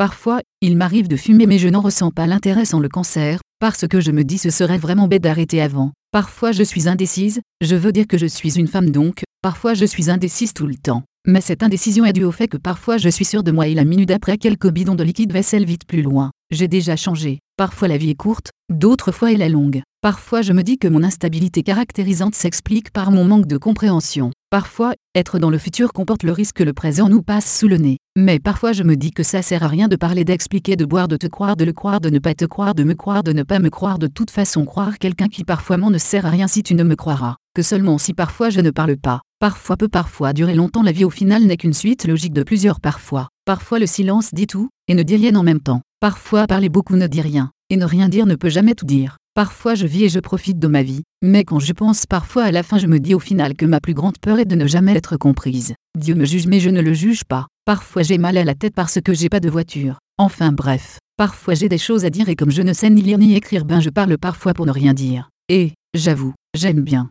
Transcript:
Parfois, il m'arrive de fumer mais je n'en ressens pas l'intérêt sans le cancer, parce que je me dis ce serait vraiment bête d'arrêter avant. Parfois je suis indécise, je veux dire que je suis une femme donc, parfois je suis indécise tout le temps. Mais cette indécision est due au fait que parfois je suis sûre de moi et la minute d'après quelques bidons de liquide vaisselle vite plus loin. J'ai déjà changé. Parfois la vie est courte, d'autres fois elle est longue. Parfois je me dis que mon instabilité caractérisante s'explique par mon manque de compréhension. Parfois, être dans le futur comporte le risque que le présent nous passe sous le nez. Mais parfois je me dis que ça sert à rien de parler, d'expliquer, de boire, de te croire, de le croire, de ne pas te croire, de me croire, de ne pas me croire, de toute façon croire quelqu'un qui parfois m'en ne sert à rien si tu ne me croiras, que seulement si parfois je ne parle pas. Parfois peut parfois durer longtemps la vie au final n'est qu'une suite logique de plusieurs parfois. Parfois le silence dit tout, et ne dit rien en même temps. Parfois parler beaucoup ne dit rien, et ne rien dire ne peut jamais tout dire. Parfois je vis et je profite de ma vie, mais quand je pense parfois à la fin je me dis au final que ma plus grande peur est de ne jamais être comprise. Dieu me juge mais je ne le juge pas. Parfois j'ai mal à la tête parce que j'ai pas de voiture. Enfin bref, parfois j'ai des choses à dire et comme je ne sais ni lire ni écrire ben je parle parfois pour ne rien dire. Et, j'avoue, j'aime bien.